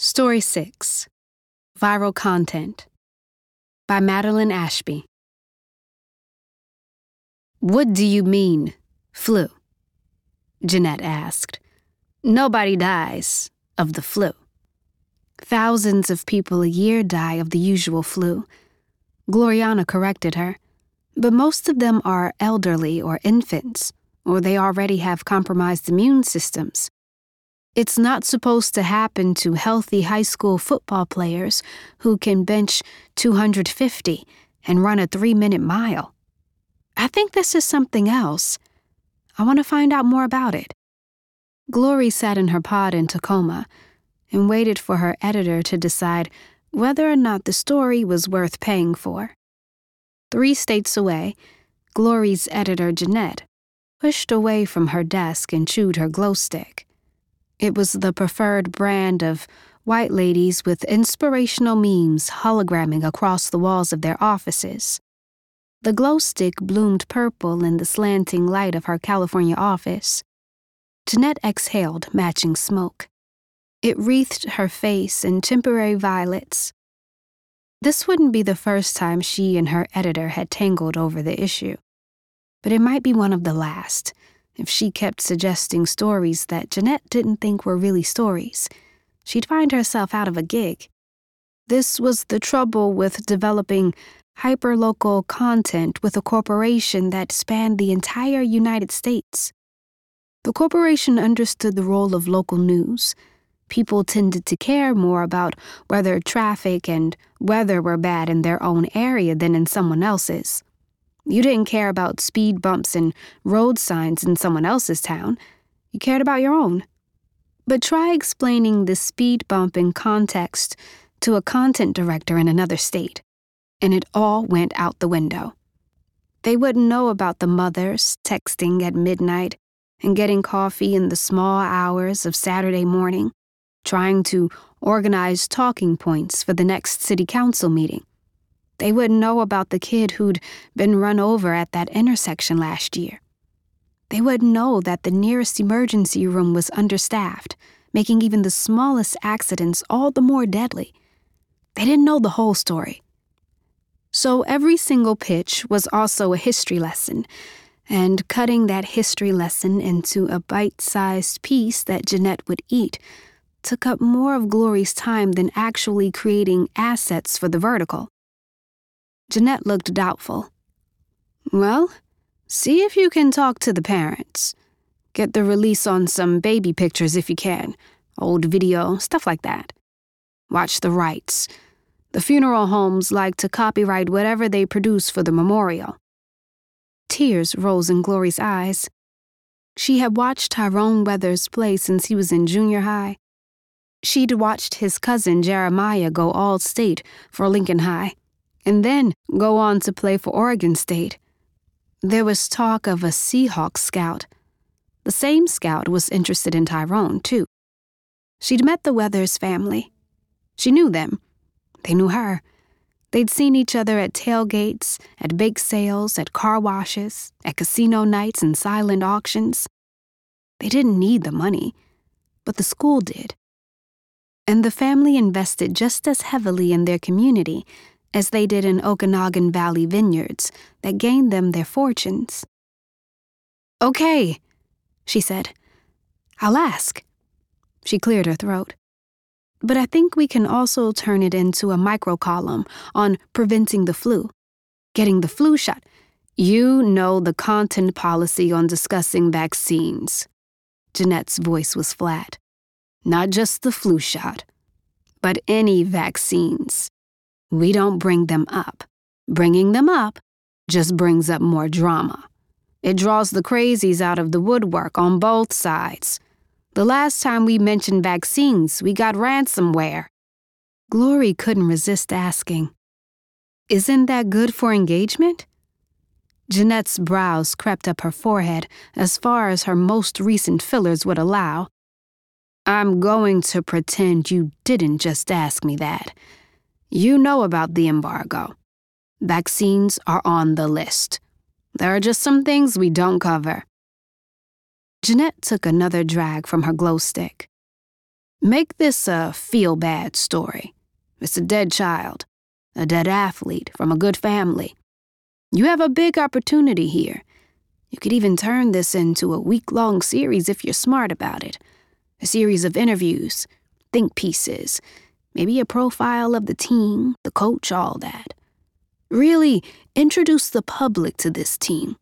Story 6 Viral Content by Madeline Ashby. What do you mean, flu? Jeanette asked. Nobody dies of the flu. Thousands of people a year die of the usual flu. Gloriana corrected her. But most of them are elderly or infants, or they already have compromised immune systems. It's not supposed to happen to healthy high school football players who can bench 250 and run a three minute mile. I think this is something else. I want to find out more about it. Glory sat in her pod in Tacoma and waited for her editor to decide whether or not the story was worth paying for. Three states away, Glory's editor, Jeanette, pushed away from her desk and chewed her glow stick. It was the preferred brand of white ladies with inspirational memes hologramming across the walls of their offices. The glow stick bloomed purple in the slanting light of her California office. Jeanette exhaled matching smoke. It wreathed her face in temporary violets. This wouldn't be the first time she and her editor had tangled over the issue, but it might be one of the last if she kept suggesting stories that Jeanette didn't think were really stories, she'd find herself out of a gig. This was the trouble with developing hyperlocal content with a corporation that spanned the entire United States. The corporation understood the role of local news. People tended to care more about whether traffic and weather were bad in their own area than in someone else's. You didn't care about speed bumps and road signs in someone else's town. You cared about your own. But try explaining the speed bump in context to a content director in another state, and it all went out the window. They wouldn't know about the mothers texting at midnight and getting coffee in the small hours of Saturday morning, trying to organize talking points for the next city council meeting. They wouldn't know about the kid who'd been run over at that intersection last year. They wouldn't know that the nearest emergency room was understaffed, making even the smallest accidents all the more deadly. They didn't know the whole story. So every single pitch was also a history lesson, and cutting that history lesson into a bite sized piece that Jeanette would eat took up more of Glory's time than actually creating assets for the vertical. Jeanette looked doubtful. Well, see if you can talk to the parents. Get the release on some baby pictures if you can, old video, stuff like that. Watch the rights. The funeral homes like to copyright whatever they produce for the memorial. Tears rose in Glory's eyes. She had watched Tyrone Weathers play since he was in junior high. She'd watched his cousin Jeremiah go all state for Lincoln High and then go on to play for Oregon State. There was talk of a Seahawks scout. The same scout was interested in Tyrone, too. She'd met the Weathers family. She knew them. They knew her. They'd seen each other at tailgates, at bake sales, at car washes, at casino nights and silent auctions. They didn't need the money, but the school did. And the family invested just as heavily in their community as they did in Okanagan Valley vineyards that gained them their fortunes. Okay, she said. I'll ask. She cleared her throat. But I think we can also turn it into a microcolumn on preventing the flu, getting the flu shot. You know the content policy on discussing vaccines. Jeanette's voice was flat. Not just the flu shot, but any vaccines we don't bring them up. Bringing them up just brings up more drama. It draws the crazies out of the woodwork on both sides. The last time we mentioned vaccines, we got ransomware. Glory couldn't resist asking, Isn't that good for engagement? Jeanette's brows crept up her forehead as far as her most recent fillers would allow. I'm going to pretend you didn't just ask me that. You know about the embargo. Vaccines are on the list. There are just some things we don't cover. Jeanette took another drag from her glow stick. Make this a feel bad story. It's a dead child, a dead athlete from a good family. You have a big opportunity here. You could even turn this into a week long series if you're smart about it. A series of interviews, think pieces, maybe a profile of the team, the coach, all that. Really introduce the public to this team.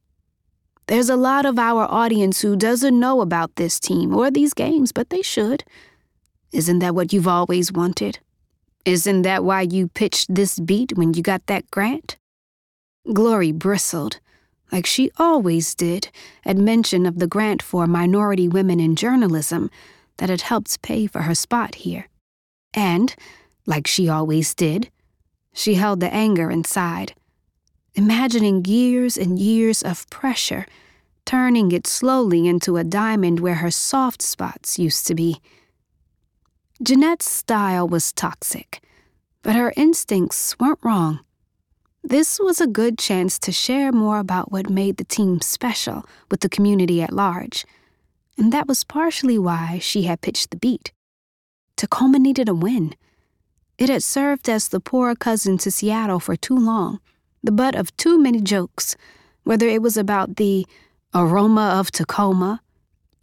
There's a lot of our audience who doesn't know about this team or these games, but they should. Isn't that what you've always wanted? Isn't that why you pitched this beat when you got that grant? Glory bristled, like she always did, at mention of the grant for minority women in journalism that had helped pay for her spot here. And, like she always did, she held the anger inside, imagining years and years of pressure, turning it slowly into a diamond where her soft spots used to be. Jeanette's style was toxic, but her instincts weren't wrong. This was a good chance to share more about what made the team special with the community at large, and that was partially why she had pitched the beat. Tacoma needed a win. It had served as the poor cousin to Seattle for too long, the butt of too many jokes, whether it was about the aroma of Tacoma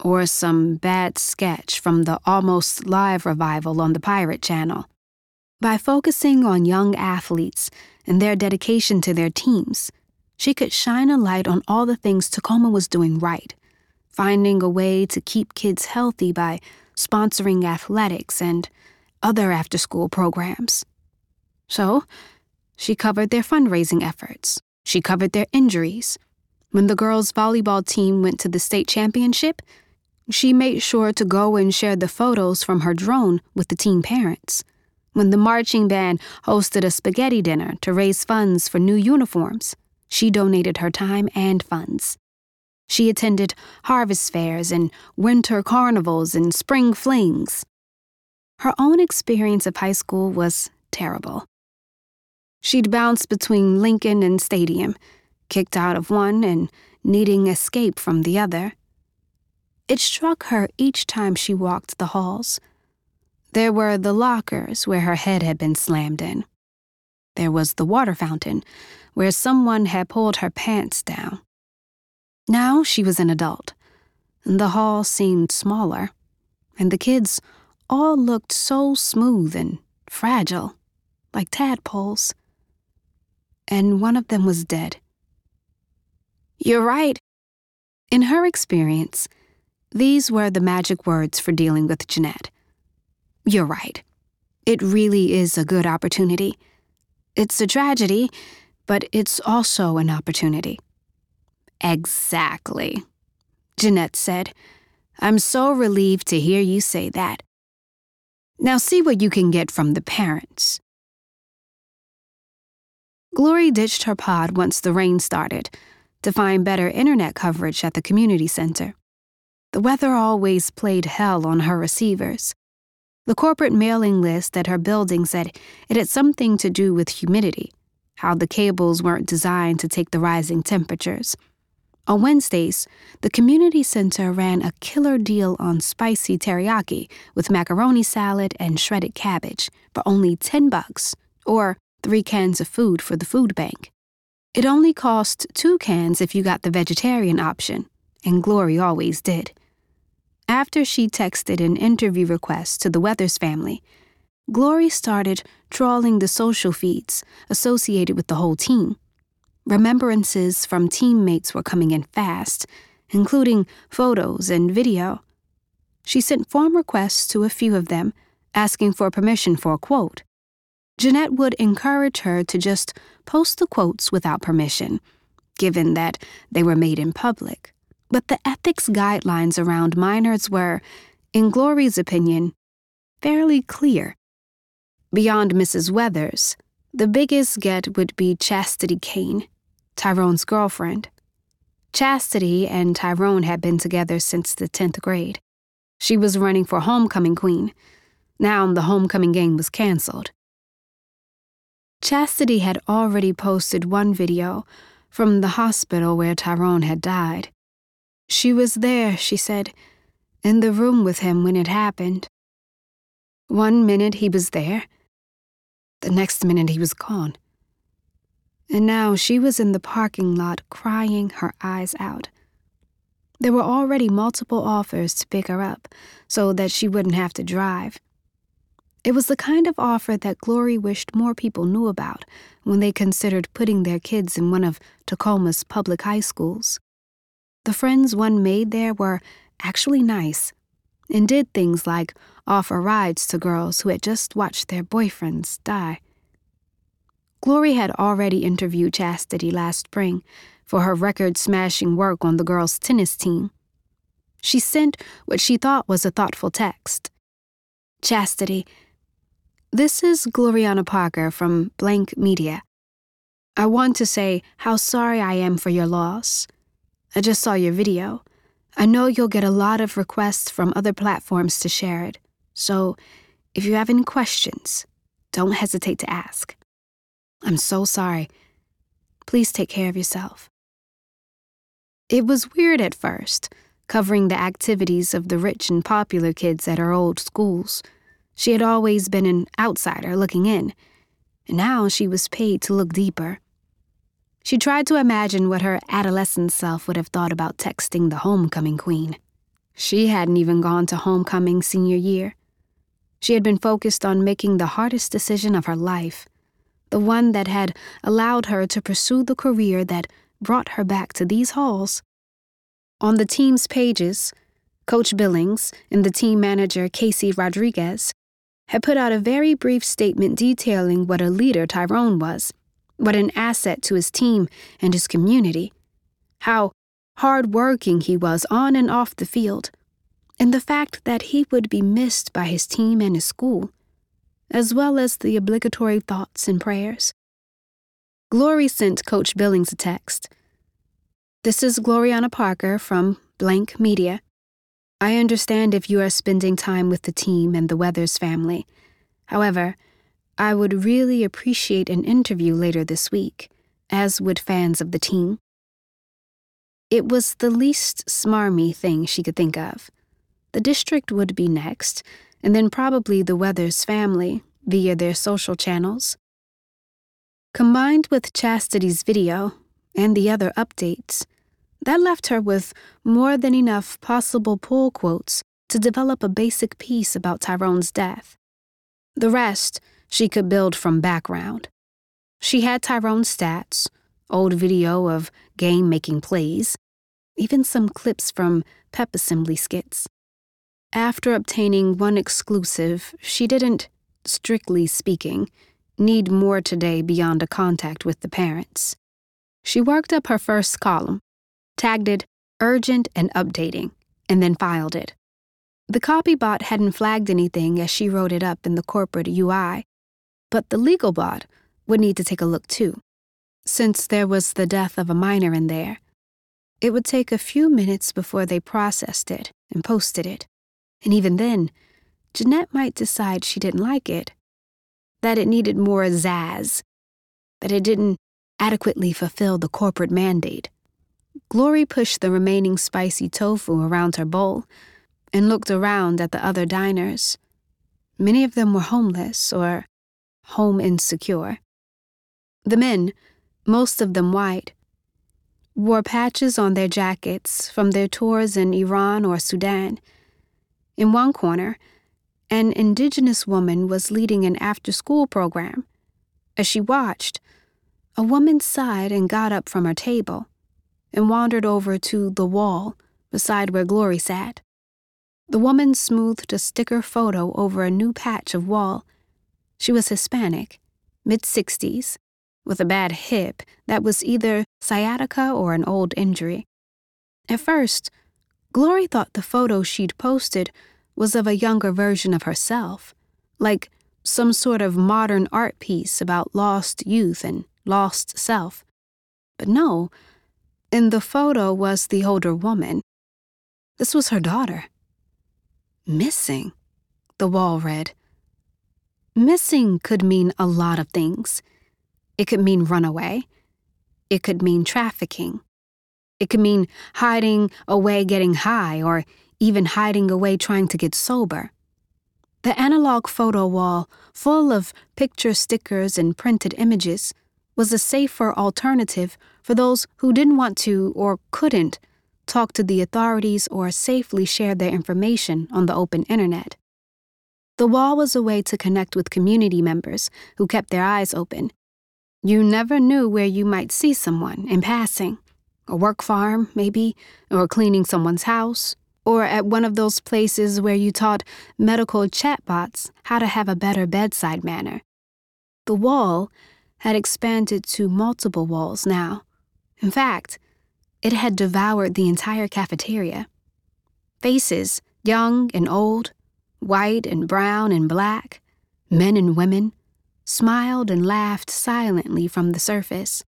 or some bad sketch from the almost live revival on the Pirate Channel. By focusing on young athletes and their dedication to their teams, she could shine a light on all the things Tacoma was doing right, finding a way to keep kids healthy by sponsoring athletics and other after school programs. So, she covered their fundraising efforts, she covered their injuries. When the girls' volleyball team went to the state championship, she made sure to go and share the photos from her drone with the team parents. When the marching band hosted a spaghetti dinner to raise funds for new uniforms, she donated her time and funds. She attended harvest fairs and winter carnivals and spring flings. Her own experience of high school was terrible. She'd bounced between Lincoln and Stadium, kicked out of one and needing escape from the other. It struck her each time she walked the halls. There were the lockers where her head had been slammed in. There was the water fountain where someone had pulled her pants down. Now she was an adult, and the hall seemed smaller, and the kids all looked so smooth and fragile, like tadpoles. And one of them was dead. You're right. In her experience, these were the magic words for dealing with Jeanette. You're right. It really is a good opportunity. It's a tragedy, but it's also an opportunity. Exactly, Jeanette said. I'm so relieved to hear you say that. Now see what you can get from the parents. Glory ditched her pod once the rain started to find better internet coverage at the community center. The weather always played hell on her receivers. The corporate mailing list at her building said it had something to do with humidity, how the cables weren't designed to take the rising temperatures. On Wednesdays, the community center ran a killer deal on spicy teriyaki with macaroni salad and shredded cabbage for only 10 bucks, or 3 cans of food for the food bank. It only cost 2 cans if you got the vegetarian option, and Glory always did. After she texted an interview request to the Weathers family, Glory started trawling the social feeds associated with the whole team. Remembrances from teammates were coming in fast, including photos and video. She sent form requests to a few of them, asking for permission for a quote. Jeanette would encourage her to just post the quotes without permission, given that they were made in public. But the ethics guidelines around minors were, in Glory's opinion, fairly clear. Beyond Mrs. Weathers, the biggest get would be Chastity Kane, Tyrone's girlfriend. Chastity and Tyrone had been together since the 10th grade. She was running for homecoming queen. Now the homecoming game was canceled. Chastity had already posted one video from the hospital where Tyrone had died. She was there, she said, in the room with him when it happened. One minute he was there, the next minute he was gone. And now she was in the parking lot crying her eyes out. There were already multiple offers to pick her up so that she wouldn't have to drive. It was the kind of offer that Glory wished more people knew about when they considered putting their kids in one of Tacoma's public high schools. The friends one made there were actually nice and did things like offer rides to girls who had just watched their boyfriends die. Glory had already interviewed Chastity last spring for her record smashing work on the girls' tennis team. She sent what she thought was a thoughtful text Chastity, this is Gloriana Parker from Blank Media. I want to say how sorry I am for your loss. I just saw your video. I know you'll get a lot of requests from other platforms to share it, so if you have any questions, don't hesitate to ask. I'm so sorry. Please take care of yourself. It was weird at first, covering the activities of the rich and popular kids at her old schools. She had always been an outsider looking in, and now she was paid to look deeper. She tried to imagine what her adolescent self would have thought about texting the homecoming queen. She hadn't even gone to homecoming senior year. She had been focused on making the hardest decision of her life, the one that had allowed her to pursue the career that brought her back to these halls. On the team's pages, Coach Billings and the team manager Casey Rodriguez had put out a very brief statement detailing what a leader Tyrone was what an asset to his team and his community, how hardworking he was on and off the field, and the fact that he would be missed by his team and his school, as well as the obligatory thoughts and prayers. Glory sent Coach Billings a text. This is Gloriana Parker from Blank Media. I understand if you are spending time with the team and the Weathers family. However, I would really appreciate an interview later this week, as would fans of the team. It was the least smarmy thing she could think of. The district would be next, and then probably the Weathers family via their social channels. Combined with Chastity's video and the other updates, that left her with more than enough possible pull quotes to develop a basic piece about Tyrone's death. The rest she could build from background. She had Tyrone's stats, old video of game making plays, even some clips from pep assembly skits. After obtaining one exclusive, she didn't, strictly speaking, need more today beyond a contact with the parents. She worked up her first column, tagged it urgent and updating, and then filed it. The copybot hadn't flagged anything as she wrote it up in the corporate UI, but the legal bot would need to take a look too, since there was the death of a minor in there. It would take a few minutes before they processed it and posted it, and even then, Jeanette might decide she didn't like it, that it needed more zazz, that it didn't adequately fulfill the corporate mandate. Glory pushed the remaining spicy tofu around her bowl and looked around at the other diners. Many of them were homeless or home insecure. The men, most of them white, wore patches on their jackets from their tours in Iran or Sudan. In one corner, an indigenous woman was leading an after school program. As she watched, a woman sighed and got up from her table and wandered over to the wall beside where Glory sat. The woman smoothed a sticker photo over a new patch of wall she was Hispanic, mid 60s, with a bad hip that was either sciatica or an old injury. At first, Glory thought the photo she'd posted was of a younger version of herself, like some sort of modern art piece about lost youth and lost self. But no, in the photo was the older woman. This was her daughter. Missing, the wall read. Missing could mean a lot of things. It could mean runaway. It could mean trafficking. It could mean hiding away getting high or even hiding away trying to get sober. The analog photo wall, full of picture stickers and printed images, was a safer alternative for those who didn't want to or couldn't talk to the authorities or safely share their information on the open internet. The wall was a way to connect with community members who kept their eyes open. You never knew where you might see someone in passing a work farm, maybe, or cleaning someone's house, or at one of those places where you taught medical chatbots how to have a better bedside manner. The wall had expanded to multiple walls now. In fact, it had devoured the entire cafeteria. Faces, young and old, white and brown and black, men and women, smiled and laughed silently from the surface.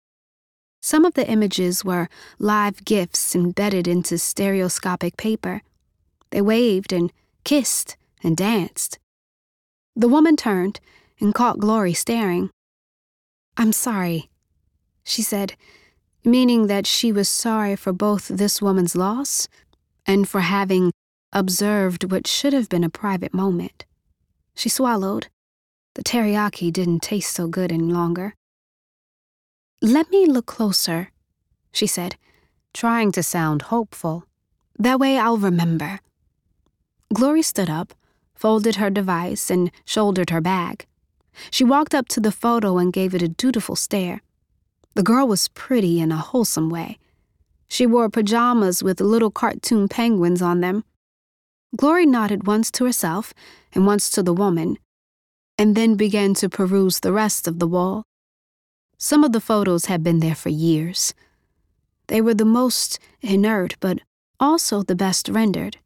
Some of the images were live gifts embedded into stereoscopic paper. They waved and kissed and danced. The woman turned and caught Glory staring. I'm sorry, she said, meaning that she was sorry for both this woman's loss and for having observed what should have been a private moment. She swallowed. The teriyaki didn't taste so good any longer. Let me look closer, she said, trying to sound hopeful. That way I'll remember. Glory stood up, folded her device, and shouldered her bag. She walked up to the photo and gave it a dutiful stare. The girl was pretty in a wholesome way. She wore pajamas with little cartoon penguins on them. Glory nodded once to herself and once to the woman, and then began to peruse the rest of the wall. Some of the photos had been there for years. They were the most inert, but also the best rendered.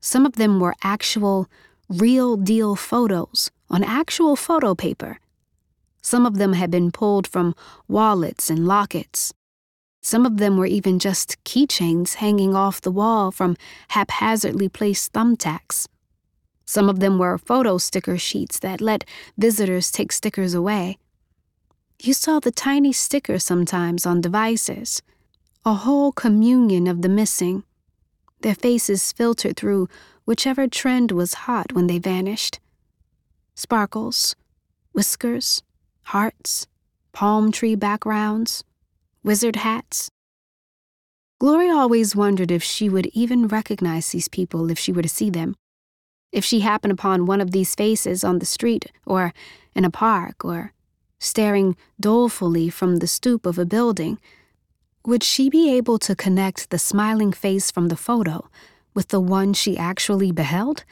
Some of them were actual, real deal photos on actual photo paper. Some of them had been pulled from wallets and lockets. Some of them were even just keychains hanging off the wall from haphazardly placed thumbtacks. Some of them were photo sticker sheets that let visitors take stickers away. You saw the tiny stickers sometimes on devices, a whole communion of the missing, their faces filtered through whichever trend was hot when they vanished. Sparkles, whiskers, hearts, palm tree backgrounds, wizard hats. Glory always wondered if she would even recognize these people if she were to see them. If she happened upon one of these faces on the street or in a park or staring dolefully from the stoop of a building, would she be able to connect the smiling face from the photo with the one she actually beheld?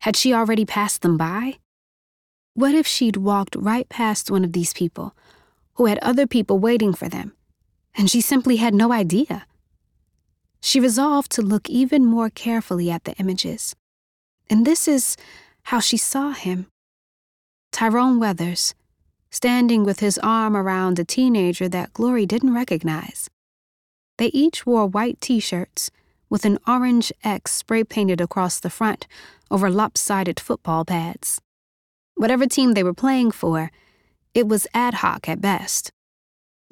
Had she already passed them by? What if she'd walked right past one of these people who had other people waiting for them, and she simply had no idea? She resolved to look even more carefully at the images. And this is how she saw him Tyrone Weathers, standing with his arm around a teenager that Glory didn't recognize. They each wore white t shirts with an orange X spray painted across the front over lopsided football pads. Whatever team they were playing for, it was ad hoc at best.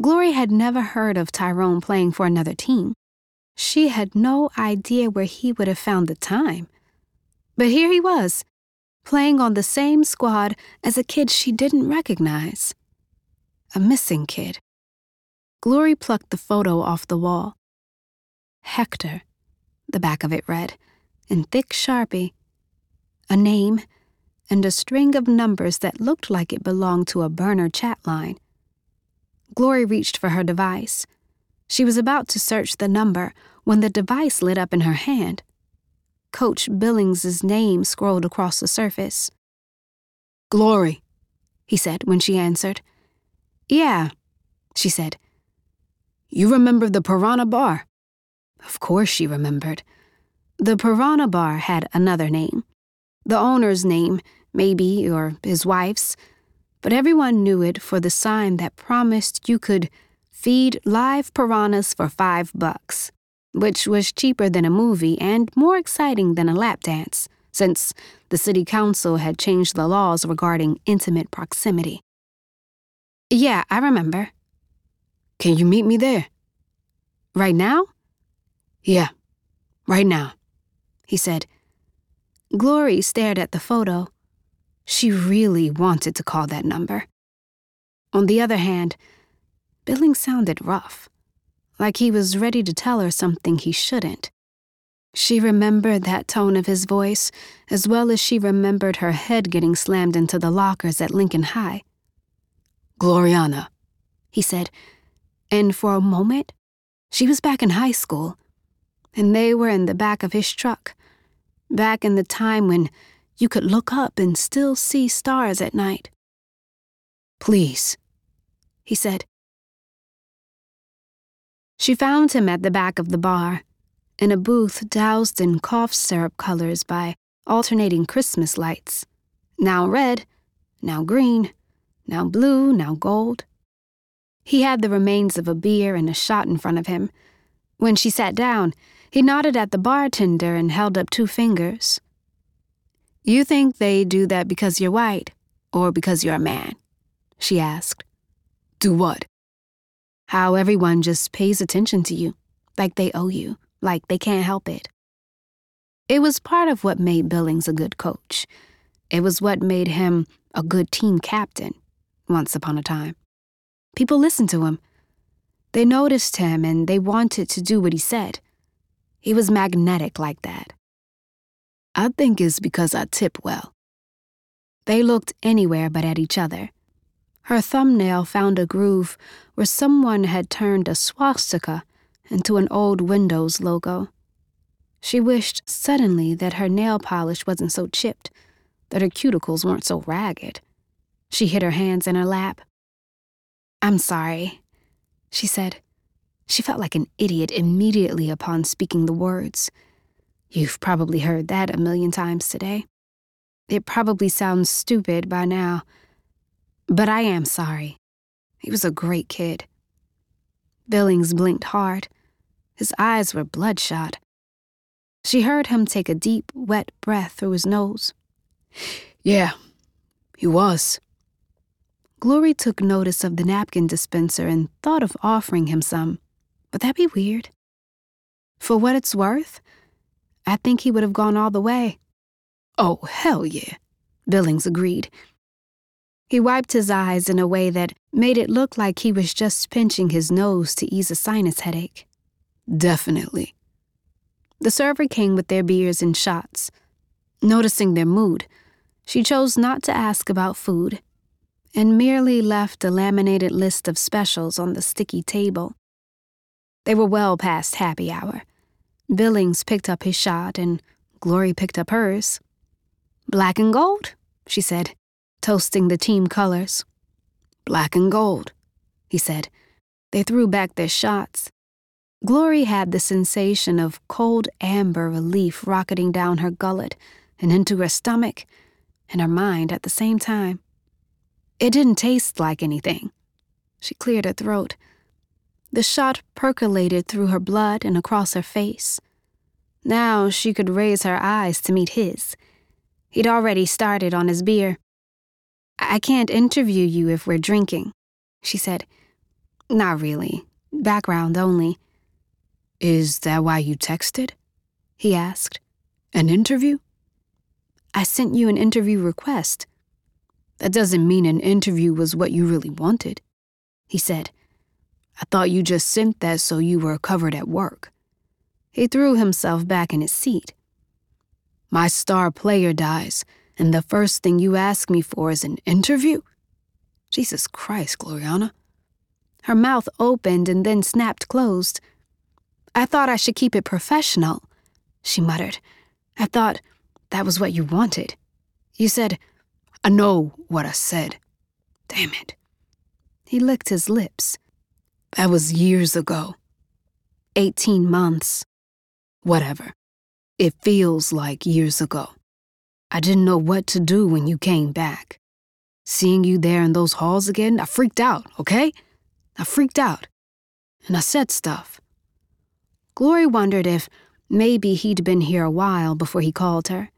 Glory had never heard of Tyrone playing for another team. She had no idea where he would have found the time. But here he was, playing on the same squad as a kid she didn't recognize. A missing kid. Glory plucked the photo off the wall. Hector, the back of it read, in thick sharpie. A name and a string of numbers that looked like it belonged to a burner chat line. Glory reached for her device. She was about to search the number when the device lit up in her hand. Coach Billings's name scrolled across the surface. Glory, he said when she answered. Yeah, she said. You remember the Piranha Bar? Of course she remembered. The Piranha Bar had another name. The owner's name maybe, or his wife's, but everyone knew it for the sign that promised you could feed live piranhas for five bucks, which was cheaper than a movie and more exciting than a lap dance, since the city council had changed the laws regarding intimate proximity. Yeah, I remember. Can you meet me there? Right now? Yeah, right now, he said Glory stared at the photo. She really wanted to call that number. On the other hand, billing sounded rough, like he was ready to tell her something he shouldn't. She remembered that tone of his voice as well as she remembered her head getting slammed into the lockers at Lincoln High. Gloriana, he said, and for a moment, she was back in high school, and they were in the back of his truck, back in the time when you could look up and still see stars at night. Please, he said. She found him at the back of the bar, in a booth doused in cough syrup colors by alternating Christmas lights. Now red, now green, now blue, now gold. He had the remains of a beer and a shot in front of him. When she sat down, he nodded at the bartender and held up two fingers. You think they do that because you're white, or because you're a man? She asked. Do what? How everyone just pays attention to you, like they owe you, like they can't help it. It was part of what made Billings a good coach. It was what made him a good team captain, once upon a time. People listened to him. They noticed him and they wanted to do what he said. He was magnetic like that. I think it's because I tip well. They looked anywhere but at each other. Her thumbnail found a groove where someone had turned a swastika into an old Windows logo. She wished suddenly that her nail polish wasn't so chipped, that her cuticles weren't so ragged. She hid her hands in her lap. I'm sorry, she said. She felt like an idiot immediately upon speaking the words. You've probably heard that a million times today. It probably sounds stupid by now, but I am sorry. He was a great kid. Billings blinked hard. His eyes were bloodshot. She heard him take a deep, wet breath through his nose. Yeah, he was. Glory took notice of the napkin dispenser and thought of offering him some. Would that be weird? For what it's worth, I think he would have gone all the way. Oh, hell yeah, Billings agreed. He wiped his eyes in a way that made it look like he was just pinching his nose to ease a sinus headache. Definitely. The server came with their beers and shots. Noticing their mood, she chose not to ask about food and merely left a laminated list of specials on the sticky table. They were well past happy hour. Billings picked up his shot, and Glory picked up hers. Black and gold, she said, toasting the team colors. Black and gold, he said. They threw back their shots. Glory had the sensation of cold amber relief rocketing down her gullet and into her stomach and her mind at the same time. It didn't taste like anything. She cleared her throat. The shot percolated through her blood and across her face. Now she could raise her eyes to meet his. He'd already started on his beer. I can't interview you if we're drinking, she said. Not really. Background only. Is that why you texted? He asked. An interview? I sent you an interview request. That doesn't mean an interview was what you really wanted, he said. I thought you just sent that so you were covered at work. He threw himself back in his seat. My star player dies, and the first thing you ask me for is an interview? Jesus Christ, Gloriana. Her mouth opened and then snapped closed. I thought I should keep it professional, she muttered. I thought that was what you wanted. You said, I know what I said. Damn it. He licked his lips. That was years ago. 18 months. Whatever. It feels like years ago. I didn't know what to do when you came back. Seeing you there in those halls again, I freaked out, okay? I freaked out. And I said stuff. Glory wondered if maybe he'd been here a while before he called her.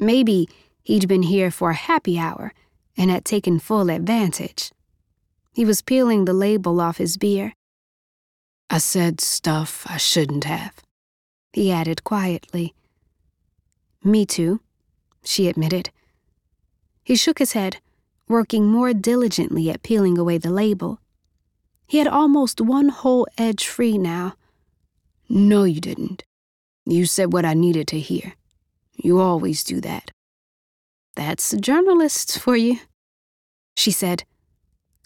Maybe he'd been here for a happy hour and had taken full advantage. He was peeling the label off his beer. I said stuff I shouldn't have, he added quietly. Me too, she admitted. He shook his head, working more diligently at peeling away the label. He had almost one whole edge free now. No, you didn't. You said what I needed to hear. You always do that. That's a journalist for you, she said,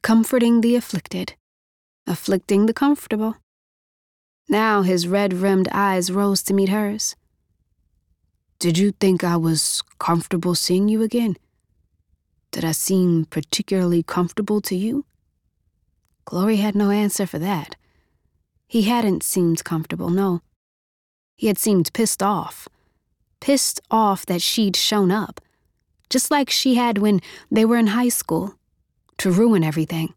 comforting the afflicted, afflicting the comfortable. Now his red rimmed eyes rose to meet hers. Did you think I was comfortable seeing you again? Did I seem particularly comfortable to you? Glory had no answer for that. He hadn't seemed comfortable, no. He had seemed pissed off. Pissed off that she'd shown up, just like she had when they were in high school, to ruin everything.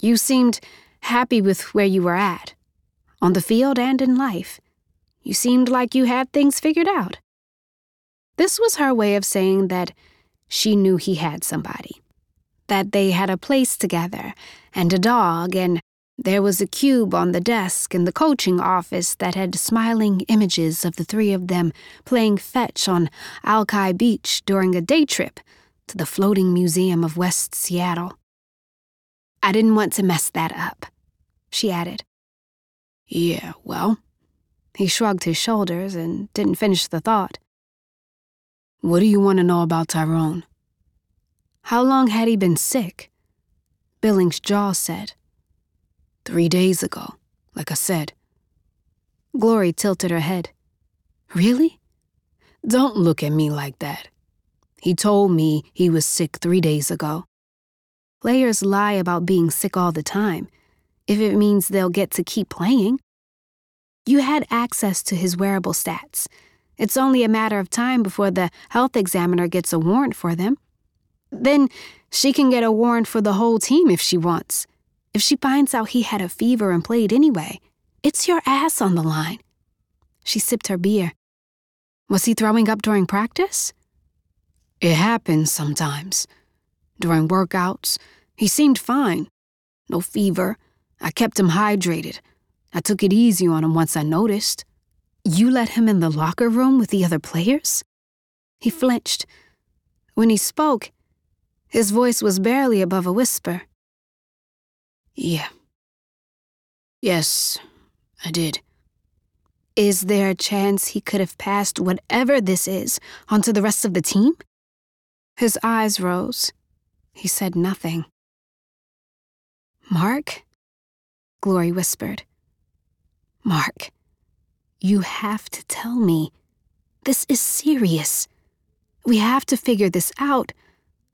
You seemed happy with where you were at, on the field and in life. You seemed like you had things figured out. This was her way of saying that she knew he had somebody, that they had a place together and a dog, and there was a cube on the desk in the coaching office that had smiling images of the three of them playing fetch on Alki Beach during a day trip to the floating museum of West Seattle. I didn't want to mess that up, she added. Yeah, well, he shrugged his shoulders and didn't finish the thought. What do you want to know about Tyrone? How long had he been sick? Billings' jaw said. Three days ago, like I said. Glory tilted her head. Really? Don't look at me like that. He told me he was sick three days ago. Players lie about being sick all the time, if it means they'll get to keep playing. You had access to his wearable stats. It's only a matter of time before the health examiner gets a warrant for them. Then she can get a warrant for the whole team if she wants. If she finds out he had a fever and played anyway, it's your ass on the line. She sipped her beer. Was he throwing up during practice? It happens sometimes. During workouts, he seemed fine. No fever. I kept him hydrated. I took it easy on him once I noticed. You let him in the locker room with the other players? He flinched. When he spoke, his voice was barely above a whisper. Yeah. Yes, I did. Is there a chance he could have passed whatever this is onto the rest of the team? His eyes rose. He said nothing. Mark? Glory whispered. Mark, you have to tell me. This is serious. We have to figure this out.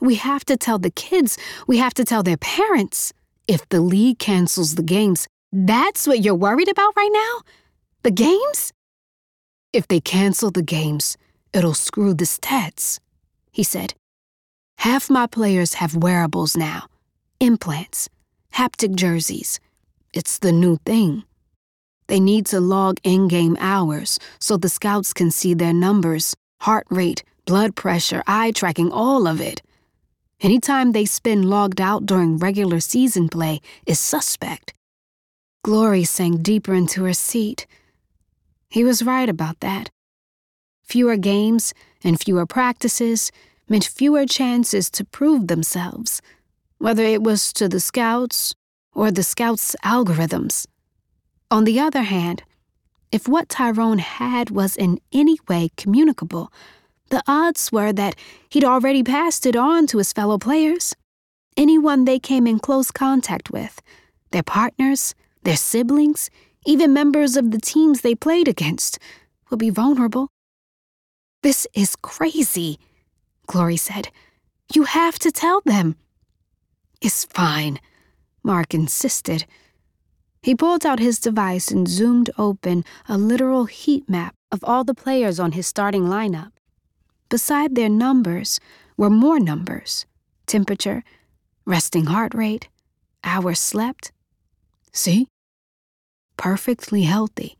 We have to tell the kids. We have to tell their parents. If the league cancels the games, that's what you're worried about right now? The games? If they cancel the games, it'll screw the stats, he said. Half my players have wearables now implants, haptic jerseys. It's the new thing. They need to log in game hours so the scouts can see their numbers, heart rate, blood pressure, eye tracking, all of it. Anytime they spend logged out during regular season play is suspect. Glory sank deeper into her seat. He was right about that. Fewer games and fewer practices meant fewer chances to prove themselves, whether it was to the scouts or the scouts' algorithms. On the other hand, if what Tyrone had was in any way communicable, the odds were that he'd already passed it on to his fellow players. Anyone they came in close contact with, their partners, their siblings, even members of the teams they played against, would be vulnerable. This is crazy, Glory said. You have to tell them. It's fine, Mark insisted. He pulled out his device and zoomed open a literal heat map of all the players on his starting lineup. Beside their numbers were more numbers temperature, resting heart rate, hours slept. See? Perfectly healthy.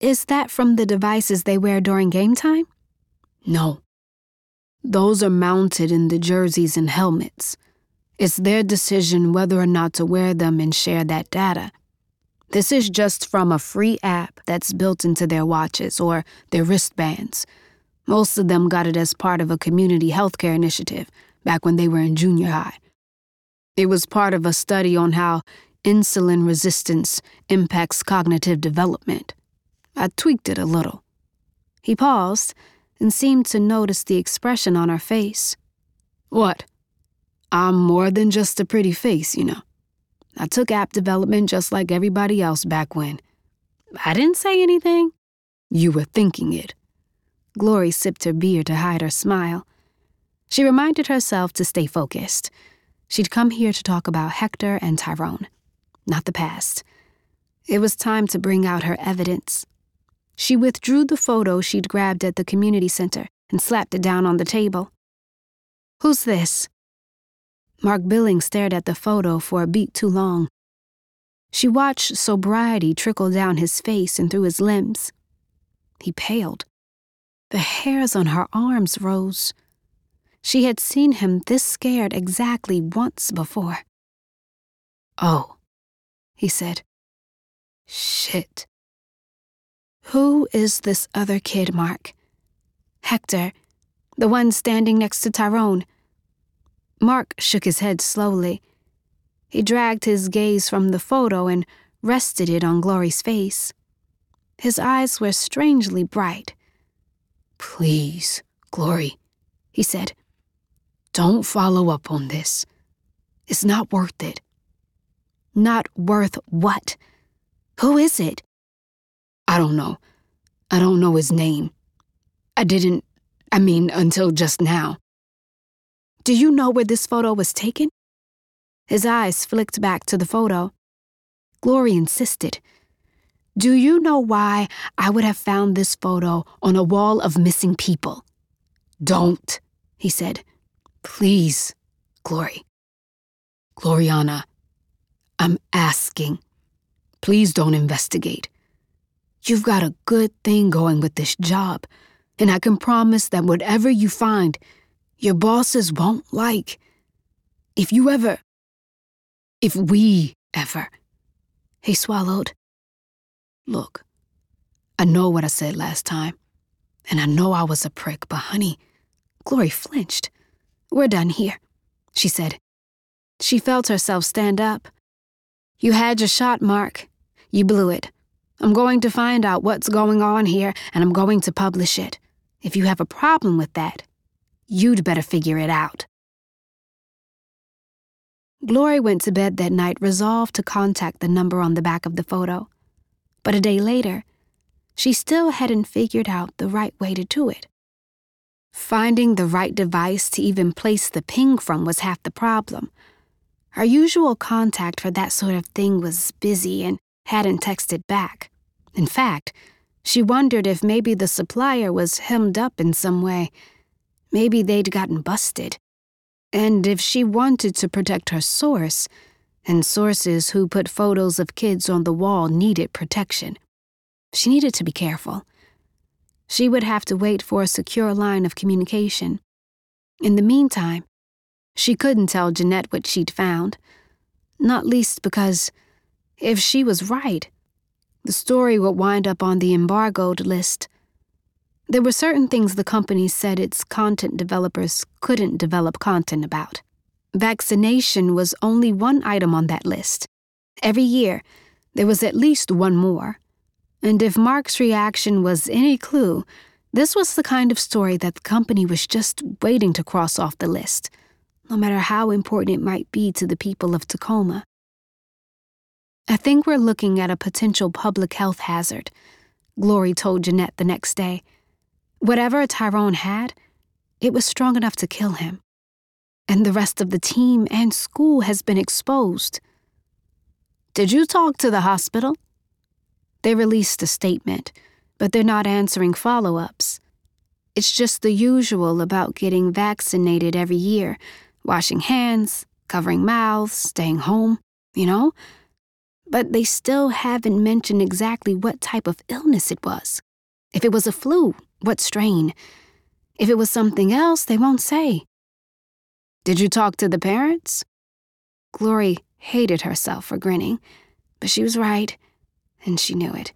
Is that from the devices they wear during game time? No. Those are mounted in the jerseys and helmets. It's their decision whether or not to wear them and share that data. This is just from a free app that's built into their watches or their wristbands. Most of them got it as part of a community healthcare initiative back when they were in junior high. It was part of a study on how insulin resistance impacts cognitive development. I tweaked it a little. He paused and seemed to notice the expression on her face. What? I'm more than just a pretty face, you know. I took app development just like everybody else back when. I didn't say anything. You were thinking it. Glory sipped her beer to hide her smile. She reminded herself to stay focused. She'd come here to talk about Hector and Tyrone, not the past. It was time to bring out her evidence. She withdrew the photo she'd grabbed at the community center and slapped it down on the table. Who's this? Mark Billings stared at the photo for a beat too long. She watched sobriety trickle down his face and through his limbs. He paled. The hairs on her arms rose. She had seen him this scared exactly once before. Oh, he said. Shit. Who is this other kid, Mark? Hector, the one standing next to Tyrone. Mark shook his head slowly. He dragged his gaze from the photo and rested it on Glory's face. His eyes were strangely bright. Please, Glory, he said. Don't follow up on this. It's not worth it. Not worth what? Who is it? I don't know. I don't know his name. I didn't, I mean, until just now. Do you know where this photo was taken? His eyes flicked back to the photo. Glory insisted. Do you know why I would have found this photo on a wall of missing people? Don't, he said. Please, Glory. Gloriana, I'm asking. Please don't investigate. You've got a good thing going with this job, and I can promise that whatever you find, your bosses won't like. If you ever. If we ever. He swallowed. Look, I know what I said last time, and I know I was a prick, but honey, Glory flinched. We're done here, she said. She felt herself stand up. You had your shot, Mark. You blew it. I'm going to find out what's going on here, and I'm going to publish it. If you have a problem with that, You'd better figure it out. Glory went to bed that night resolved to contact the number on the back of the photo. But a day later, she still hadn't figured out the right way to do it. Finding the right device to even place the ping from was half the problem. Her usual contact for that sort of thing was busy and hadn't texted back. In fact, she wondered if maybe the supplier was hemmed up in some way Maybe they'd gotten busted. And if she wanted to protect her source, and sources who put photos of kids on the wall needed protection, she needed to be careful. She would have to wait for a secure line of communication. In the meantime, she couldn't tell Jeanette what she'd found, not least because, if she was right, the story would wind up on the embargoed list there were certain things the company said its content developers couldn't develop content about. Vaccination was only one item on that list. Every year, there was at least one more. And if Mark's reaction was any clue, this was the kind of story that the company was just waiting to cross off the list, no matter how important it might be to the people of Tacoma. I think we're looking at a potential public health hazard, Glory told Jeanette the next day. Whatever Tyrone had, it was strong enough to kill him. And the rest of the team and school has been exposed. Did you talk to the hospital? They released a statement, but they're not answering follow ups. It's just the usual about getting vaccinated every year washing hands, covering mouths, staying home, you know? But they still haven't mentioned exactly what type of illness it was. If it was a flu, what strain? If it was something else, they won't say. Did you talk to the parents? Glory hated herself for grinning, but she was right, and she knew it.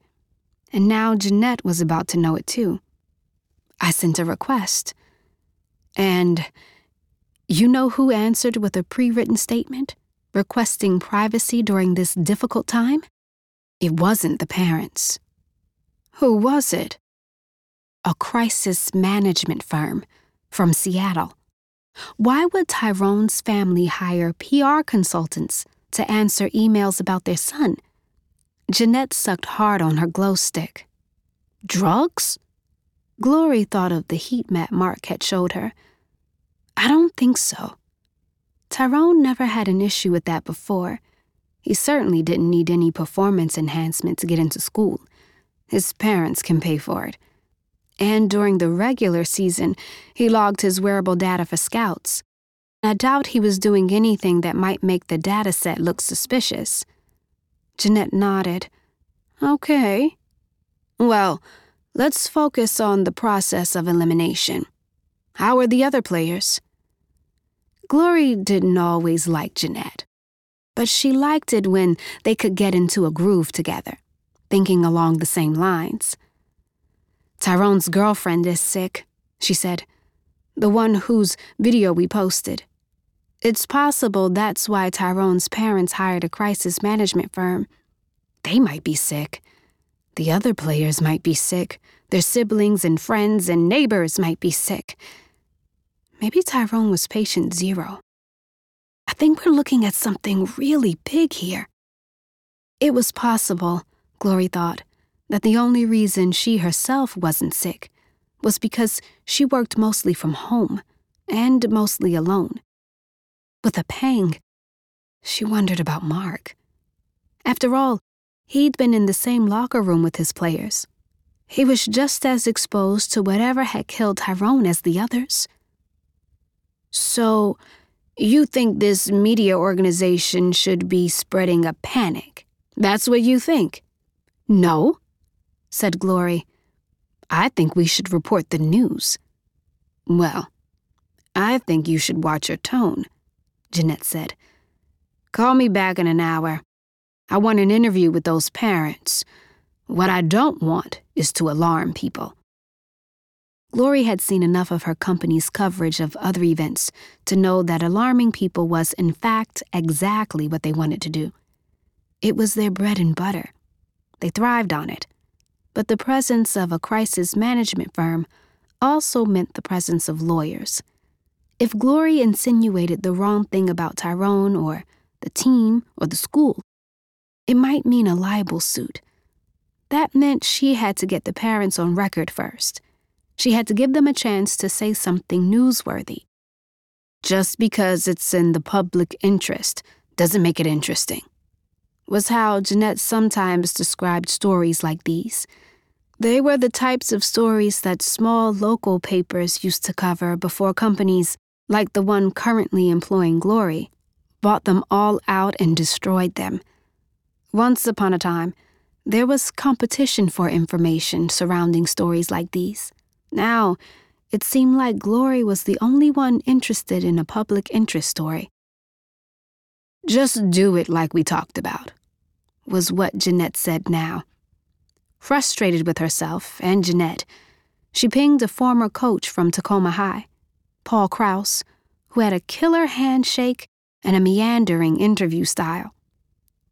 And now Jeanette was about to know it too. I sent a request. And you know who answered with a pre written statement requesting privacy during this difficult time? It wasn't the parents. Who was it? A crisis management firm from Seattle. Why would Tyrone's family hire PR consultants to answer emails about their son? Jeanette sucked hard on her glow stick. Drugs? Glory thought of the heat map Mark had showed her. I don't think so. Tyrone never had an issue with that before. He certainly didn't need any performance enhancement to get into school. His parents can pay for it. And during the regular season, he logged his wearable data for scouts. I doubt he was doing anything that might make the data set look suspicious. Jeanette nodded. Okay. Well, let's focus on the process of elimination. How are the other players? Glory didn't always like Jeanette, but she liked it when they could get into a groove together, thinking along the same lines. Tyrone's girlfriend is sick, she said. The one whose video we posted. It's possible that's why Tyrone's parents hired a crisis management firm. They might be sick. The other players might be sick. Their siblings and friends and neighbors might be sick. Maybe Tyrone was patient zero. I think we're looking at something really big here. It was possible, Glory thought, that the only reason she herself wasn't sick was because she worked mostly from home and mostly alone. With a pang, she wondered about Mark. After all, he'd been in the same locker room with his players. He was just as exposed to whatever had killed Tyrone as the others. So, you think this media organization should be spreading a panic? That's what you think? No, said Glory. I think we should report the news. Well, I think you should watch your tone. Jeanette said. Call me back in an hour. I want an interview with those parents. What I don't want is to alarm people. Glory had seen enough of her company's coverage of other events to know that alarming people was, in fact, exactly what they wanted to do. It was their bread and butter. They thrived on it. But the presence of a crisis management firm also meant the presence of lawyers. If Glory insinuated the wrong thing about Tyrone or the team or the school, it might mean a libel suit. That meant she had to get the parents on record first. She had to give them a chance to say something newsworthy. Just because it's in the public interest doesn't make it interesting, was how Jeanette sometimes described stories like these. They were the types of stories that small local papers used to cover before companies like the one currently employing Glory, bought them all out and destroyed them. Once upon a time, there was competition for information surrounding stories like these. Now, it seemed like Glory was the only one interested in a public interest story. Just do it like we talked about, was what Jeanette said now. Frustrated with herself and Jeanette, she pinged a former coach from Tacoma High. Paul Krause, who had a killer handshake and a meandering interview style.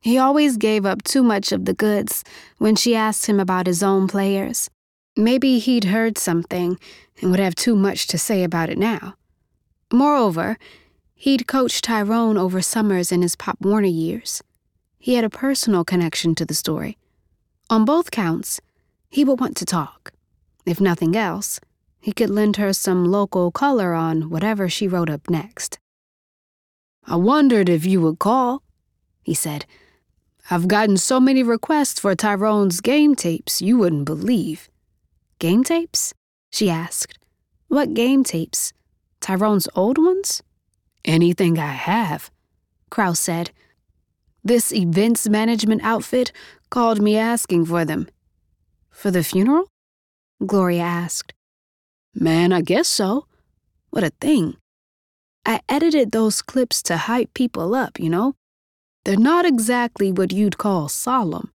He always gave up too much of the goods when she asked him about his own players. Maybe he'd heard something and would have too much to say about it now. Moreover, he'd coached Tyrone over summers in his Pop Warner years. He had a personal connection to the story. On both counts, he would want to talk. If nothing else, he could lend her some local color on whatever she wrote up next. I wondered if you would call, he said. I've gotten so many requests for Tyrone's game tapes you wouldn't believe. Game tapes? she asked. What game tapes? Tyrone's old ones? Anything I have, Krause said. This events management outfit called me asking for them. For the funeral? Gloria asked. Man, I guess so. What a thing. I edited those clips to hype people up, you know? They're not exactly what you'd call solemn.